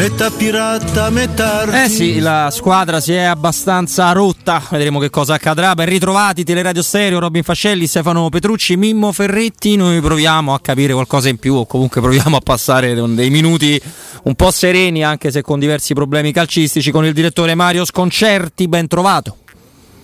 metà pirata, metà Eh sì, la squadra si è abbastanza rotta. Vedremo che cosa accadrà. Ben ritrovati, Teleradio Stereo, Robin Fascelli, Stefano Petrucci, Mimmo Ferretti. Noi proviamo a capire qualcosa in più o comunque proviamo a passare dei minuti un po' sereni, anche se con diversi problemi calcistici, con il direttore Mario Sconcerti. Ben trovato.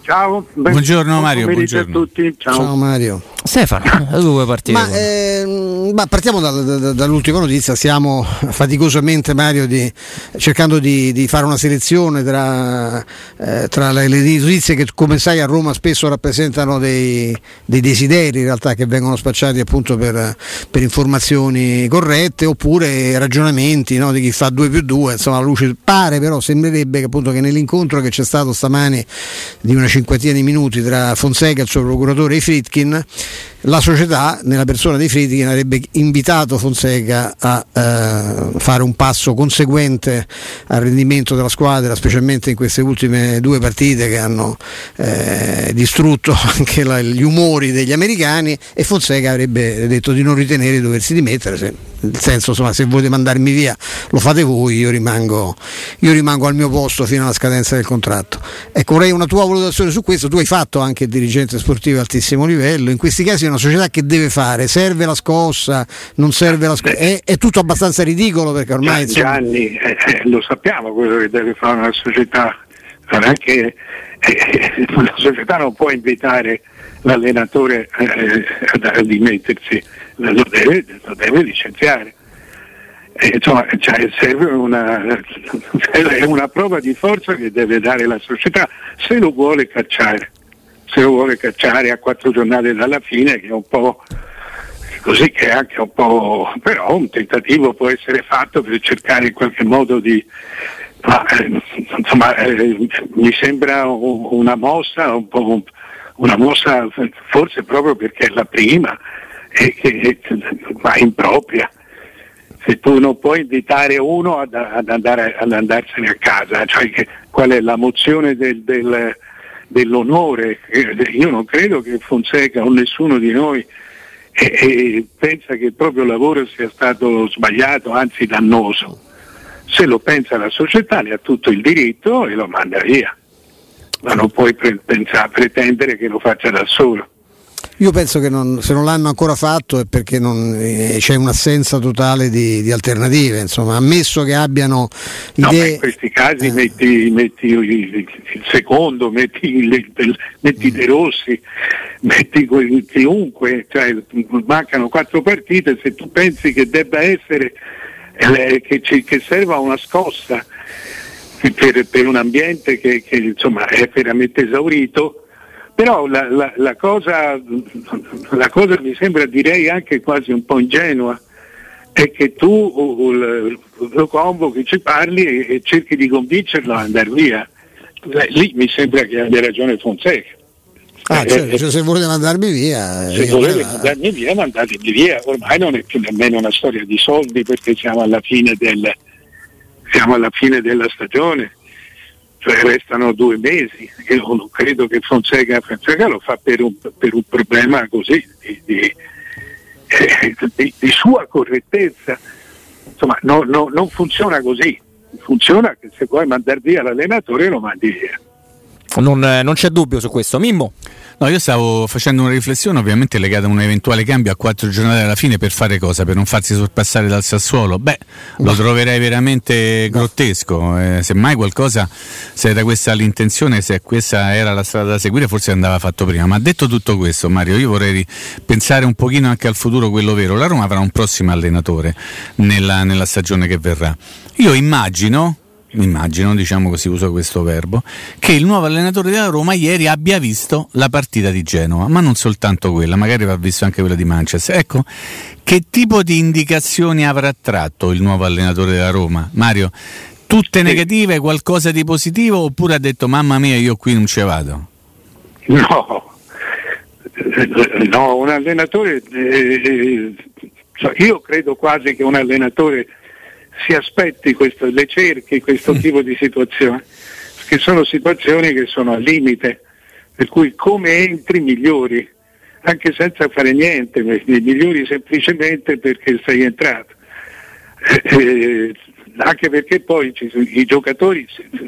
Ciao, ben, buongiorno Mario, buongiorno. a tutti. Ciao. Ciao Mario. Stefano, da dove partire? Ma, ehm, ma partiamo da- da- dall'ultima notizia, stiamo faticosamente Mario di- cercando di, di fare una selezione tra, eh, tra le, le notizie che come sai a Roma spesso rappresentano dei, dei desideri in realtà che vengono spacciati appunto per, per informazioni corrette oppure ragionamenti no, di chi fa 2 più 2, insomma la luce pare però sembrerebbe che appunto che nell'incontro che c'è stato stamani di una cinquantina di minuti tra Fonseca, il suo procuratore e Fritkin, la società, nella persona di Fritkin, avrebbe invitato Fonseca a eh, fare un passo conseguente al rendimento della squadra, specialmente in queste ultime due partite che hanno eh, distrutto anche la- gli umori degli americani e Fonseca avrebbe detto di non ritenere di doversi dimettere. Se, nel senso, insomma, se volete mandarmi via lo fate voi, io rimango, io rimango al mio posto fino alla scadenza del contratto. Ecco, vorrei una tua valutazione su questo. Tu hai fatto anche dirigente sportivo a altissimo livello. In questi casi è una società che deve fare? Serve la scossa? Non serve la scossa? È, è tutto abbastanza ridicolo perché ormai insomma, Gianni, eh, eh, lo sappiamo quello che deve fare una società, non è che eh, la società non può invitare l'allenatore eh, a, a dimettersi, lo deve, lo deve licenziare. Eh, insomma, cioè, serve una, è una prova di forza che deve dare la società se lo vuole cacciare, se lo vuole cacciare a quattro giornate dalla fine che è un po' così che è anche un po' però un tentativo può essere fatto per cercare in qualche modo di ma, eh, insomma eh, mi sembra un- una mossa un po' un- una mossa forse proprio perché è la prima e che ma impropria se tu non puoi invitare uno ad, ad andare, ad andarsene a casa, cioè che- qual è la mozione del- del- dell'onore? Eh, Io non credo che Fonseca o nessuno di noi eh, eh, pensa che il proprio lavoro sia stato sbagliato, anzi dannoso. Se lo pensa la società ne ha tutto il diritto e lo manda via, ma non puoi pre- pensa- pretendere che lo faccia da solo. Io penso che non- se non l'hanno ancora fatto è perché non- eh, c'è un'assenza totale di, di alternative. Insomma, ammesso che abbiano No, idee. in questi casi metti, metti il, secondo, metti, il- metti De Rossi, metti que- chiunque, cioè, mancano quattro partite, se tu pensi che debba essere, eh, che, che serva una scossa per, per un ambiente che, che, insomma, è veramente esaurito, però la, la- la cosa, la cosa mi sembra direi anche quasi un po' ingenua è che tu lo convochi, ci parli e, e cerchi di convincerlo ad andare via. Lì mi sembra che abbia ragione Fonseca. Ah, Eh, cioè, eh, cioè, se volete mandarmi via, se volete allora- mandarmi via, mandatemi via. Ormai non è più nemmeno una storia di soldi perché siamo alla fine, del, siamo alla fine della stagione. Cioè restano due mesi. Io non credo che Fonseca, Fonseca lo fa per un, per un problema così di, di- eh, di- di sua correttezza. Insomma, no- no- non funziona così. Funziona che se vuoi mandare via l'allenatore lo mandi via. Non, eh, non c'è dubbio su questo. Mimmo. No, io stavo facendo una riflessione ovviamente legata a un eventuale cambio a quattro giornate alla fine per fare cosa? Per non farsi sorpassare dal Sassuolo? Beh, lo troverei veramente grottesco. Eh, semmai qualcosa, se era questa l'intenzione, se questa era la strada da seguire, forse andava fatto prima. Ma detto tutto questo, Mario, io vorrei pensare un pochino anche al futuro, quello vero. La Roma avrà un prossimo allenatore nella, nella stagione che verrà. Io immagino immagino, diciamo così, uso questo verbo, che il nuovo allenatore della Roma ieri abbia visto la partita di Genova, ma non soltanto quella, magari avrà visto anche quella di Manchester. Ecco, che tipo di indicazioni avrà tratto il nuovo allenatore della Roma? Mario, tutte negative, qualcosa di positivo oppure ha detto mamma mia io qui non ci vado? No, no, un allenatore, eh, eh, io credo quasi che un allenatore si aspetti questo, le cerchi questo tipo di situazioni, perché sono situazioni che sono al limite, per cui come entri migliori, anche senza fare niente, migliori semplicemente perché sei entrato. Eh, anche perché poi ci, i giocatori,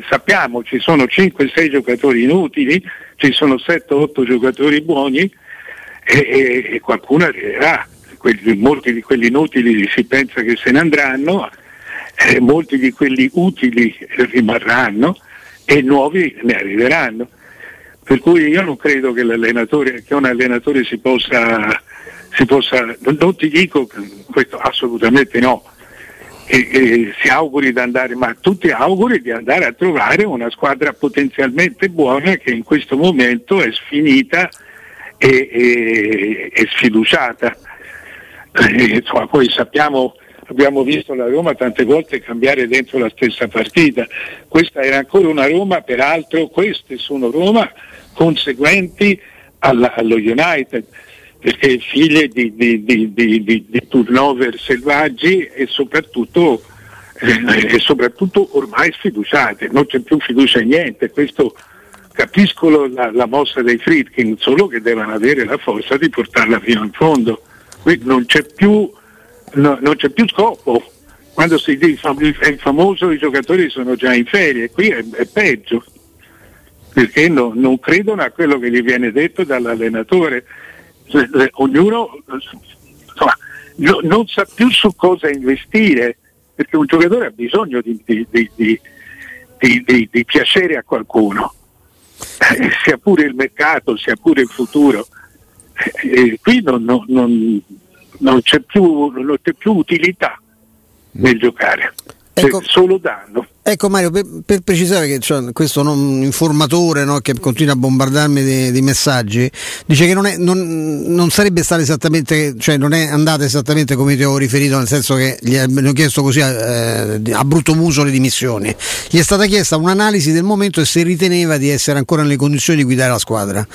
sappiamo, ci sono 5-6 giocatori inutili, ci sono 7-8 giocatori buoni e, e, e qualcuno arriverà. Quelli, molti di quelli inutili si pensa che se ne andranno, eh, molti di quelli utili rimarranno e nuovi ne arriveranno. Per cui io non credo che, che un allenatore si possa, si possa, non ti dico questo assolutamente no, e, e si auguri di andare, ma tutti auguri di andare a trovare una squadra potenzialmente buona che in questo momento è sfinita e, e, sfiduciata. E, insomma, poi sappiamo, abbiamo visto la Roma tante volte cambiare dentro la stessa partita. Questa era ancora una Roma, peraltro queste sono Roma conseguenti alla, allo United perché figlie di, di, di, di, turnover selvaggi e soprattutto, eh, e soprattutto, ormai sfiduciate, non c'è più fiducia in niente, questo capisco la, la mossa dei Friedkin, solo che devono avere la forza di portarla fino in fondo, qui non c'è più, no, non c'è più scopo, quando si dice famoso i giocatori sono già in ferie, qui è, è peggio, perché no, non credono a quello che gli viene detto dall'allenatore. Ognuno insomma, no, non sa più su cosa investire, perché un giocatore ha bisogno di, di, di, di piacere a qualcuno, eh, sia pure il mercato, sia pure il futuro. Eh, qui non, non, non, non, c'è più, non c'è più utilità nel giocare, ecco. solo danno. Ecco Mario, per, per precisare che cioè, questo non, informatore no, che continua a bombardarmi di, di messaggi, dice che non, è, non, non, sarebbe stato esattamente, cioè non è andata esattamente come ti ho riferito, nel senso che gli hanno chiesto così eh, a brutto muso le dimissioni. Gli è stata chiesta un'analisi del momento e se riteneva di essere ancora nelle condizioni di guidare la squadra.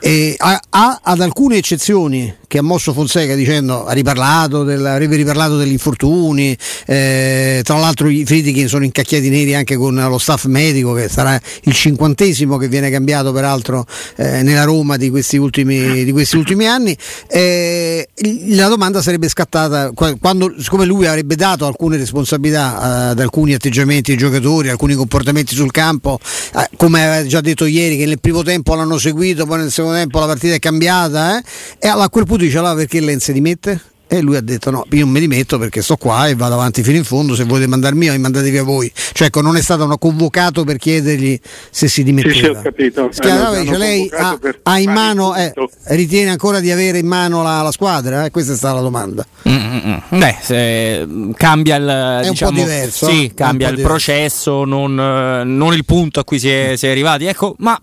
E ha, ha ad alcune eccezioni che ha mosso Fonseca dicendo ha riparlato, del, avrebbe riparlato degli infortuni, eh, tra l'altro i Friedkin sono incacchiati neri anche con lo staff medico che sarà il cinquantesimo che viene cambiato peraltro eh, nella Roma di questi ultimi, di questi ultimi anni. Eh, la domanda sarebbe scattata quando, siccome lui avrebbe dato alcune responsabilità eh, ad alcuni atteggiamenti dei giocatori, alcuni comportamenti sul campo, eh, come aveva già detto ieri che nel primo tempo l'hanno seguito, poi nel secondo tempo la partita è cambiata, eh, e a quel punto dice allora perché Len si dimette? E lui ha detto no, io non mi dimetto perché sto qua e vado avanti fino in fondo, se volete mandarmi mi mandate via voi. Cioè ecco, non è stato convocato per chiedergli se si dimetteva. Sì, sì, ho capito. Schiava, dice, lei ha, ha, in mano, eh, ritiene ancora di avere in mano la, la squadra? Eh? Questa è stata la domanda. Mm-mm. Beh, se, cambia il, è diciamo, un po' diverso. Sì, cambia il diverso. processo, non, non, il punto a cui si è, si è arrivati. Ecco, ma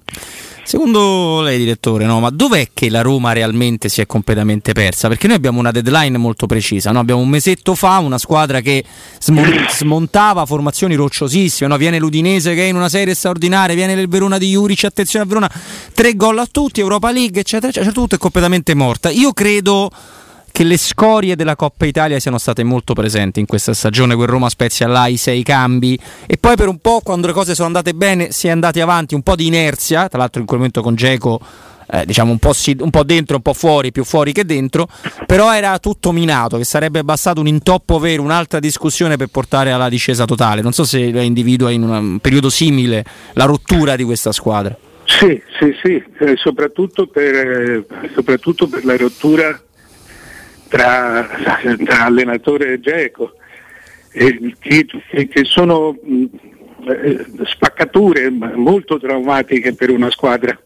Secondo lei, direttore, no? ma dov'è che la Roma realmente si è completamente persa? Perché noi abbiamo una deadline molto precisa, no? abbiamo un mesetto fa una squadra che smon- smontava formazioni rocciosissime, no? viene l'Udinese che è in una serie straordinaria, viene il Verona di Juric, attenzione a Verona, tre gol a tutti, Europa League, eccetera, eccetera, tutto è completamente morta. Io credo che le scorie della Coppa Italia siano state molto presenti in questa stagione, quel Roma Spezia là, i sei cambi e poi per un po' quando le cose sono andate bene si è andati avanti, un po' di inerzia, tra l'altro in quel momento con Geco eh, diciamo un po', si, un po', dentro, un po' fuori, più fuori che dentro, però era tutto minato, che sarebbe bastato un intoppo vero, un'altra discussione per portare alla discesa totale. Non so se lei individua in un periodo simile la rottura di questa squadra. Sì, sì, sì, eh, soprattutto, per, eh, soprattutto per la rottura tra, tra allenatore e Geco, eh, che, che, sono mh, eh, spaccature molto traumatiche per una squadra,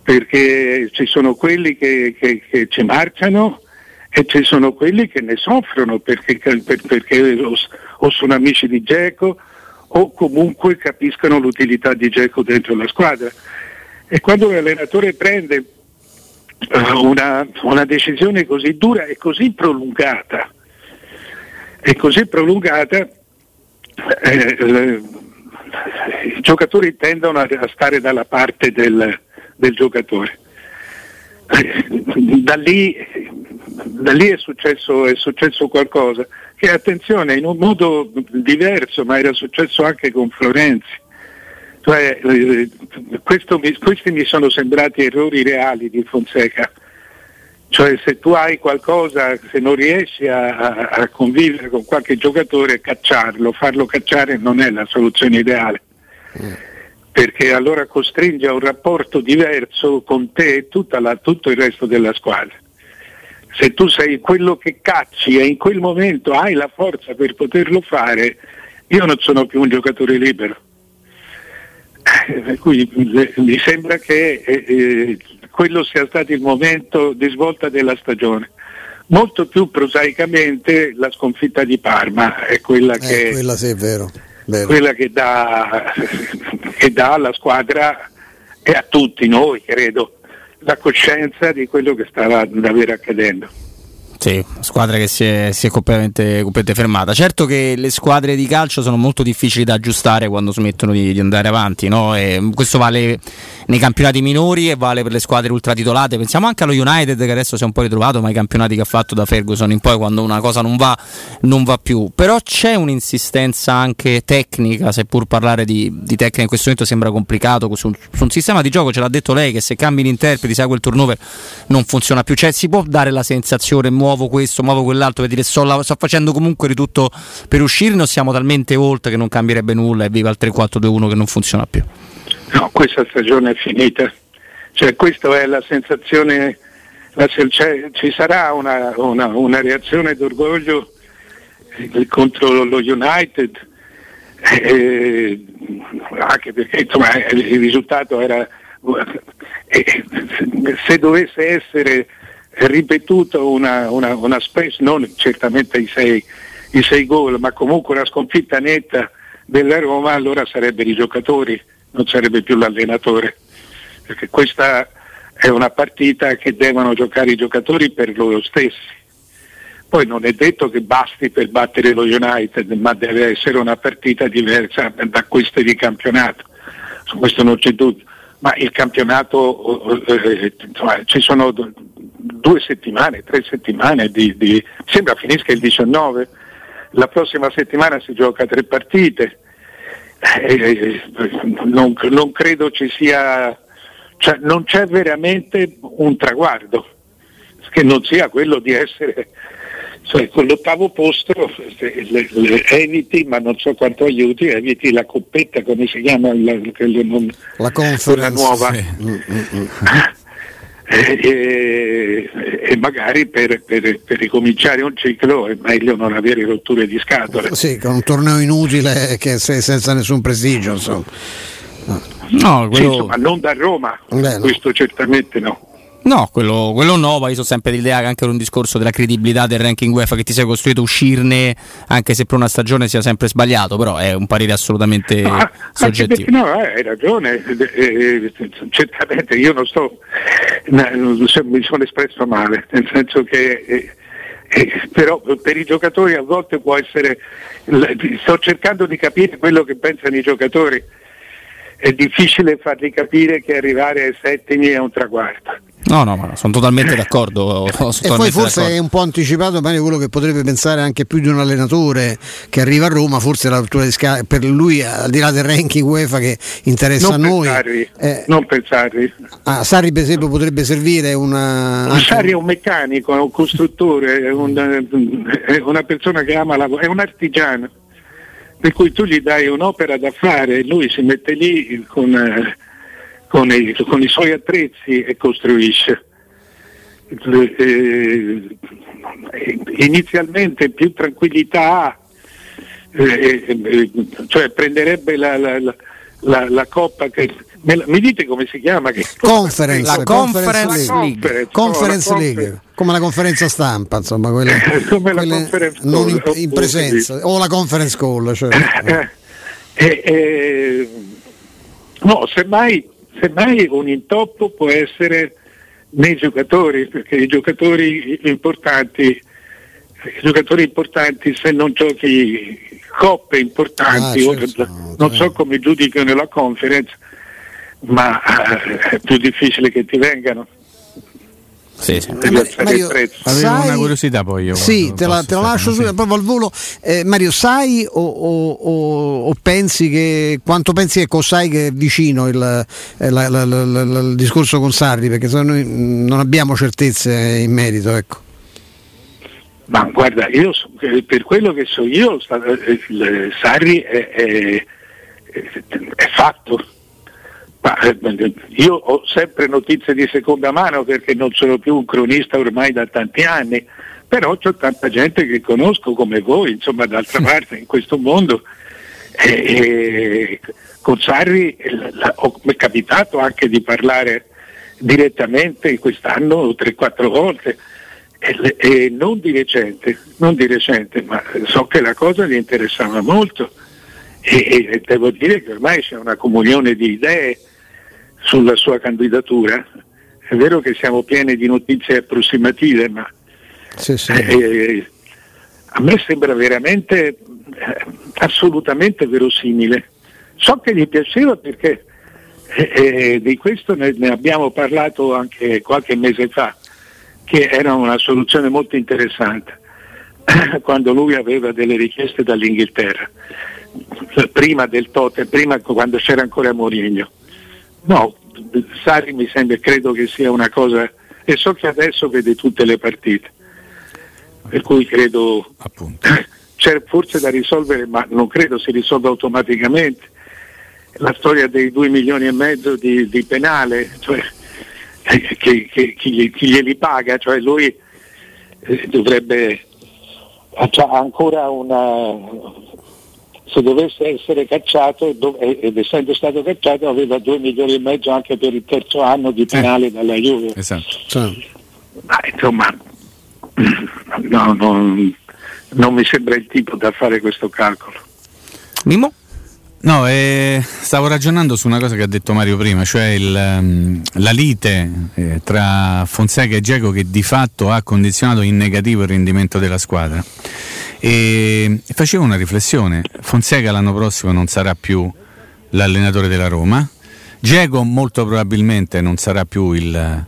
perché ci sono quelli che, che, che ci marciano e ci sono quelli che ne soffrono perché, per, perché o, o, sono amici di Geco o comunque capiscono l'utilità di Geco dentro la squadra. E quando l'allenatore prende una, una decisione così dura e così prolungata, e così prolungata eh, eh, i giocatori tendono a, a stare dalla parte del, del giocatore. Eh, da, lì, da lì, è, successo, è successo qualcosa. Che attenzione in un modo diverso ma era successo anche con Florenzi cioè, eh, questo, questi mi sono sembrati errori reali di Fonseca. Cioè se tu hai qualcosa, se non riesci a, a, a convivere con qualche giocatore, cacciarlo, farlo cacciare non è la soluzione ideale. Mm. Perché allora costringe a un rapporto diverso con te e la, tutto il resto della squadra. Se tu sei quello che cacci e in quel momento hai la forza per poterlo fare, io non sono più un giocatore libero. Quindi mi sembra che eh, eh, quello sia stato il momento di svolta della stagione. Molto più prosaicamente la sconfitta di Parma è quella, eh, che, quella sì, è vero, vero. Quella che dà, che dà alla squadra e a tutti noi, credo, la coscienza di quello che stava davvero accadendo. Sì, squadra che si è, si è completamente, completamente, fermata. Certo che le squadre di calcio sono molto difficili da aggiustare quando smettono di, di andare avanti, no? questo vale nei campionati minori e vale per le squadre ultratitolate. Pensiamo anche allo United che adesso si è un po' ritrovato, ma i campionati che ha fatto da Ferguson in poi quando una cosa non va, non va più. Però c'è un'insistenza anche tecnica, seppur parlare di, di tecnica in questo momento sembra complicato, su su un, sistema di gioco ce l'ha detto lei che se cambi gli interpreti, sai quel turnover non funziona più. Cioè si può dare la sensazione, muovo questo, muovo quell'altro, per dire sto, sto facendo comunque di tutto per uscirne o siamo talmente oltre che non cambierebbe nulla e viva il 3-4-2-1 che non funziona più? No, questa stagione è finita. Cioè, questa è la sensazione, la, cioè, ci sarà una, una, una, reazione d'orgoglio eh, contro lo United, eh, anche perché insomma, il risultato era, eh, se dovesse essere ripetuto una, una, una space, non certamente i sei, i sei gol, ma comunque una sconfitta netta della Roma, allora sarebbero i giocatori non sarebbe più l'allenatore, perché questa è una partita che devono giocare i giocatori per loro stessi. Poi non è detto che basti per battere lo United, ma deve essere una partita diversa da queste di campionato. Su questo non c'è dubbio. Ma il campionato, eh, insomma, ci sono due settimane, tre settimane di, di, sembra finisca il 19, la prossima settimana si gioca tre partite, eh, non, non, credo ci sia, cioè non c'è veramente un traguardo che non sia quello di essere cioè, con l'ottavo posto le, le, eviti, ma non so quanto aiuti, eviti la coppetta, come si chiama la, non, la conferenza nuova. Sì. Mm, mm, mm. e, e, magari per, per, per, ricominciare un ciclo è meglio non avere rotture di scatole. Sì, con un torneo inutile che se, senza nessun prestigio. Insomma. No, quello... sì, insomma, non da Roma, Beh, no. questo certamente no. No, quello, quello no, ma io sono sempre l'idea che anche un discorso della credibilità del ranking UEFA che ti sei costruito uscirne, anche se per una stagione sia sempre sbagliato, però è un parere assolutamente no, soggettivo. no, hai ragione, eh, eh, certamente io non sto, mi sono espresso male, nel senso che... Eh, eh, però per i giocatori a volte può essere, sto cercando di capire quello che pensano i giocatori, è difficile farli capire che arrivare ai settimi è un traguardo. No, no, ma sono totalmente d'accordo. Sono e poi forse d'accordo. è un po' anticipato Mario quello che potrebbe pensare anche più di un allenatore che arriva a Roma, forse la rottura di scala per lui al di là del ranking UEFA che interessa non a noi. Pensarvi, eh, non pensarvi. Ah, Sarri per esempio potrebbe servire una... Anche... Sarri è un meccanico, è un costruttore, è, un, è una persona che ama la... è un artigiano. Per cui tu gli dai un'opera da fare e lui si mette lì con... Eh, con i, con i suoi attrezzi e costruisce. Eh, inizialmente più tranquillità ha, eh, eh, cioè prenderebbe la, la, la, la coppa che mi dite come si chiama? Che conference, la Conference, League. League. Conference no, League. come la conferenza stampa, insomma, quelle, come la conference non in, in presenza, o la conference call. Cioè. Eh, eh, no, semmai Semmai un intoppo può essere nei giocatori, perché i giocatori importanti, i giocatori importanti se non giochi coppe importanti, ah, certo, non so come giudicano la conference, ma eh, è più difficile che ti vengano. Sì, sì. Mario. Avevo Sai- una curiosità poi io. Sì, te la, te la lascio sì. subito, proprio al volo. Eh, Mario, sai o, o- o- o pensi che quanto pensi ecco, sai che è vicino il, eh, la- la- la- la- la- il discorso con Sarri? Perché se no noi mh, non abbiamo certezze in merito, ecco. Ma guarda, io so- eh, per quello che so io, eh, il Sarri è, è- è fatto. Ma, eh, io ho sempre notizie di seconda mano perché non sono più un cronista ormai da tanti anni, però c'ho tanta gente che conosco come voi, insomma d'altra parte in questo mondo. E, e con Sarri eh, la- ho- mi è capitato anche di parlare direttamente quest'anno 3-4 volte e, e non di recente, non di recente, ma so che la cosa gli interessava molto e devo dire che ormai c'è una comunione di idee sulla sua candidatura. È vero che siamo pieni di notizie approssimative, ma Sì, sì. eh, a me sembra veramente eh, assolutamente verosimile. So che gli piaceva perché eh, eh, di questo ne, ne abbiamo parlato anche qualche mese fa, che era una soluzione molto interessante quando lui aveva delle richieste dall'Inghilterra, prima del Tote, prima quando c'era ancora Mourinho. No, Sarri mi sembra, credo che sia una cosa, e so che adesso vede tutte le partite, per cui credo Appunto. c'è forse da risolvere, ma non credo si risolva automaticamente. La storia dei 2 milioni e mezzo di, di penale, cioè, eh, che, che- chi, chi glieli paga, cioè lui eh, dovrebbe ha ancora una se dovesse essere cacciato do- eh, ed essendo stato cacciato aveva 2 milioni e mezzo anche per il terzo anno di penale dalla Juve. Esatto. Sì. Ma insomma, no, non, non mi sembra il tipo da fare questo calcolo. Mimmo? No, eh, stavo ragionando su una cosa che ha detto Mario prima, cioè il, ehm, la lite eh, tra Fonseca e Geco che di fatto ha condizionato in negativo il rendimento della squadra. E facevo una riflessione, Fonseca l'anno prossimo non sarà più l'allenatore della Roma, Geco molto probabilmente non sarà più il,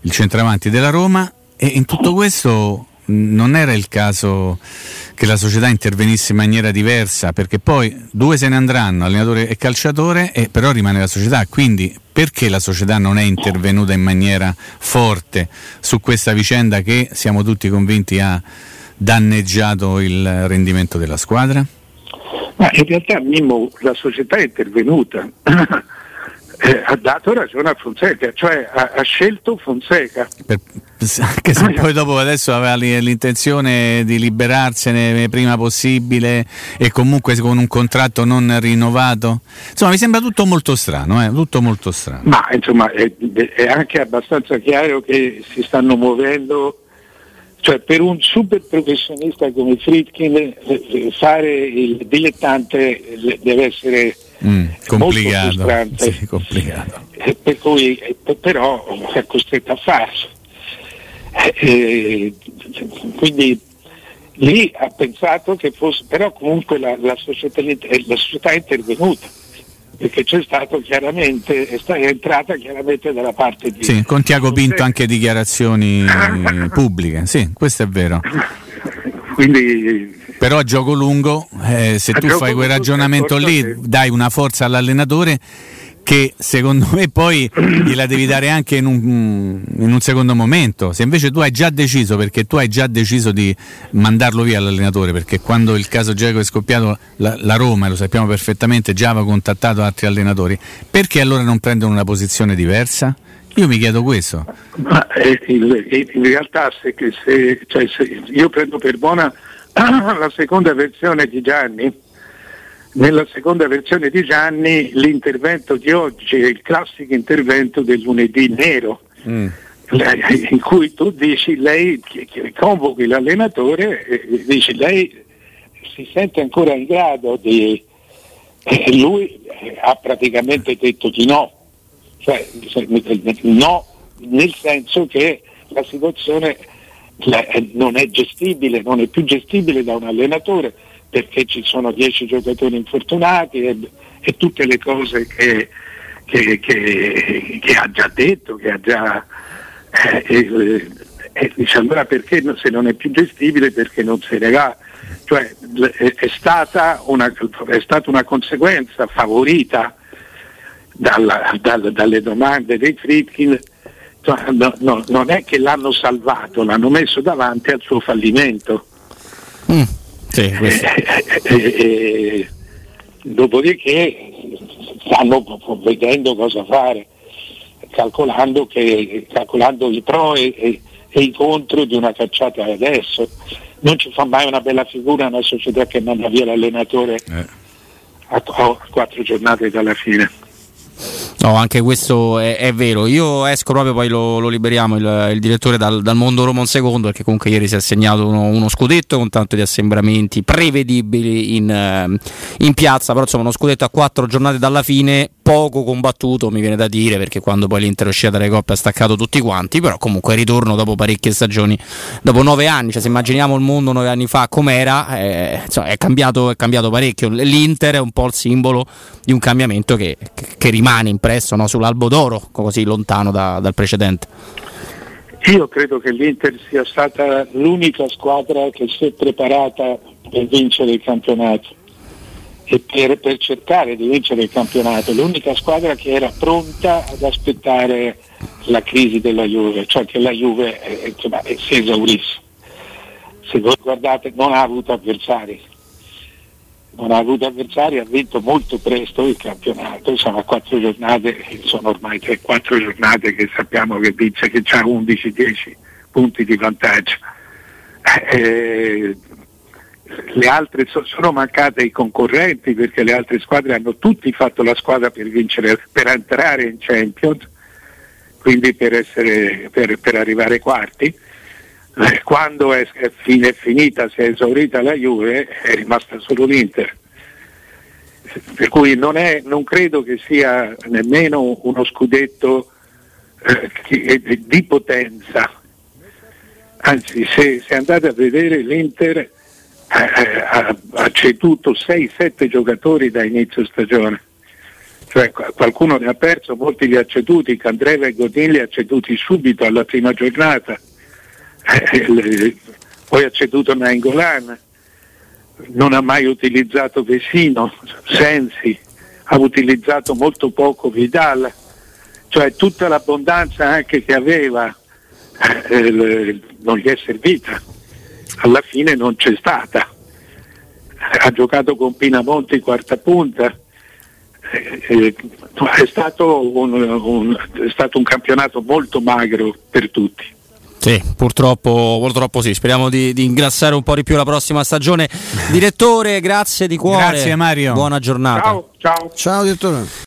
il centravanti della Roma. E in tutto questo non era il caso che la società intervenisse in maniera diversa perché poi due se ne andranno, allenatore e calciatore, e però rimane la società. Quindi perché la società non è intervenuta in maniera forte su questa vicenda che siamo tutti convinti ha danneggiato il rendimento della squadra? Ma in realtà Mimmo, la società è intervenuta, Eh, ha dato ragione a Fonseca, cioè ha, ha scelto Fonseca. Per- anche se poi dopo adesso aveva li- l'intenzione di liberarsene prima possibile e comunque con un contratto non rinnovato. Insomma, mi sembra tutto molto strano, eh? tutto molto strano. Ma insomma è, è anche abbastanza chiaro che si stanno muovendo, cioè per un super professionista come Fritkin eh, fare il dilettante eh, deve essere Mm, molto complicato. Sì, complicato. Eh, per cui eh, però è costretto a farlo. Eh, eh, quindi lì ha pensato che fosse, però comunque la, la società, eh, la società è intervenuta, perché c'è stato chiaramente, è, entrata chiaramente dalla parte di... Sì, con Tiago Pinto anche dichiarazioni pubbliche, sì, questo è vero. Quindi Però a gioco lungo, eh, se A tu fai quel ragionamento lì, dai una forza all'allenatore che secondo me poi gliela devi dare anche in un, in un secondo momento. Se invece tu hai già deciso, perché tu hai già deciso di mandarlo via l'allenatore, perché quando il caso Geco è scoppiato la, la Roma, lo sappiamo perfettamente, già aveva contattato altri allenatori, perché allora non prendono una posizione diversa? Io mi chiedo questo. Ma, eh, eh, in realtà se, se- cioè, se- io prendo per buona la seconda versione di Gianni. Nella seconda versione di Gianni l'intervento di oggi è il classico intervento del lunedì nero, lei- in cui tu dici lei convochi l'allenatore e dici lei si sente ancora in grado di e lui eh, ha praticamente detto di no. Cioè no nel senso che la situazione eh, non è gestibile, non è più gestibile da un allenatore perché ci sono 10 giocatori infortunati e, e tutte le cose che, che- che- che ha già detto, che ha già Eh, eh, dice allora perché se non è più gestibile perché non se ne va? Cioè, è, stata una, è stata una conseguenza favorita dalla, dal, dalle domande dei Fritkin, cioè, no, no, non è che l'hanno salvato, l'hanno messo davanti al suo fallimento. Sì, eh, dopodiché stanno vedendo cosa fare, calcolando, che, calcolando i pro e, e, e, i contro di una cacciata adesso. Non ci fa mai una bella figura una società che manda via l'allenatore eh. a, a quattro giornate dalla fine. No, anche questo è, è, vero. Io esco proprio, poi lo, lo liberiamo il, il, direttore dal, dal mondo Roma un secondo, perché comunque ieri si è assegnato uno, uno scudetto con tanto di assembramenti prevedibili in, eh, in, piazza, però insomma uno scudetto a quattro giornate dalla fine, poco combattuto mi viene da dire, perché quando poi l'Inter è uscita dalle coppe ha staccato tutti quanti, però comunque ritorno dopo parecchie stagioni, dopo nove anni, cioè se immaginiamo il mondo nove anni fa com'era, eh, insomma, è, cambiato, è cambiato parecchio. L'Inter è un po' il simbolo di un cambiamento che, che, rimane impresso no? sull'albo d'oro, così lontano da, dal precedente. Io credo che l'Inter sia stata l'unica squadra che si è preparata per vincere il campionato e per, per, cercare di vincere il campionato, l'unica squadra che era pronta ad aspettare la crisi della Juve, cioè che la Juve eh, insomma, si esaurisse. Se voi guardate non ha avuto avversari, non ha avuto avversari, ha vinto molto presto il campionato, sono quattro giornate, sono ormai 3-4 giornate che sappiamo che vince, che ha 11-10 punti di vantaggio. Eh, le altre so, sono mancate i concorrenti perché le altre squadre hanno tutti fatto la squadra per vincere, per entrare in Champions, quindi per, essere, per, per arrivare quarti eh, quando è, è, fin- è, finita, si è esaurita la Juve, è rimasta solo l'Inter. Per cui non, è, non credo che sia nemmeno uno scudetto eh, di potenza. Anzi, se, se, andate a vedere l'Inter ha, ha ceduto 6-7 giocatori da inizio stagione. Cioè, qualcuno ne ha perso, molti li ha ceduti, Candreva e Godin li ha ceduti subito alla prima giornata. Eh, poi ha ceduto Nainggolan, non ha mai utilizzato Vesino, Sensi, ha utilizzato molto poco Vidal, cioè tutta l'abbondanza anche che aveva eh, non gli è servita, alla fine non c'è stata. Ha giocato con Pinamonti quarta punta, eh, eh, è, stato un, un, è stato un campionato molto magro per tutti. Sì, purtroppo, purtroppo sì. Speriamo di, di, ingrassare un po' di più la prossima stagione. Direttore, grazie di cuore. Grazie Mario. Buona giornata. Ciao, ciao. Ciao direttore.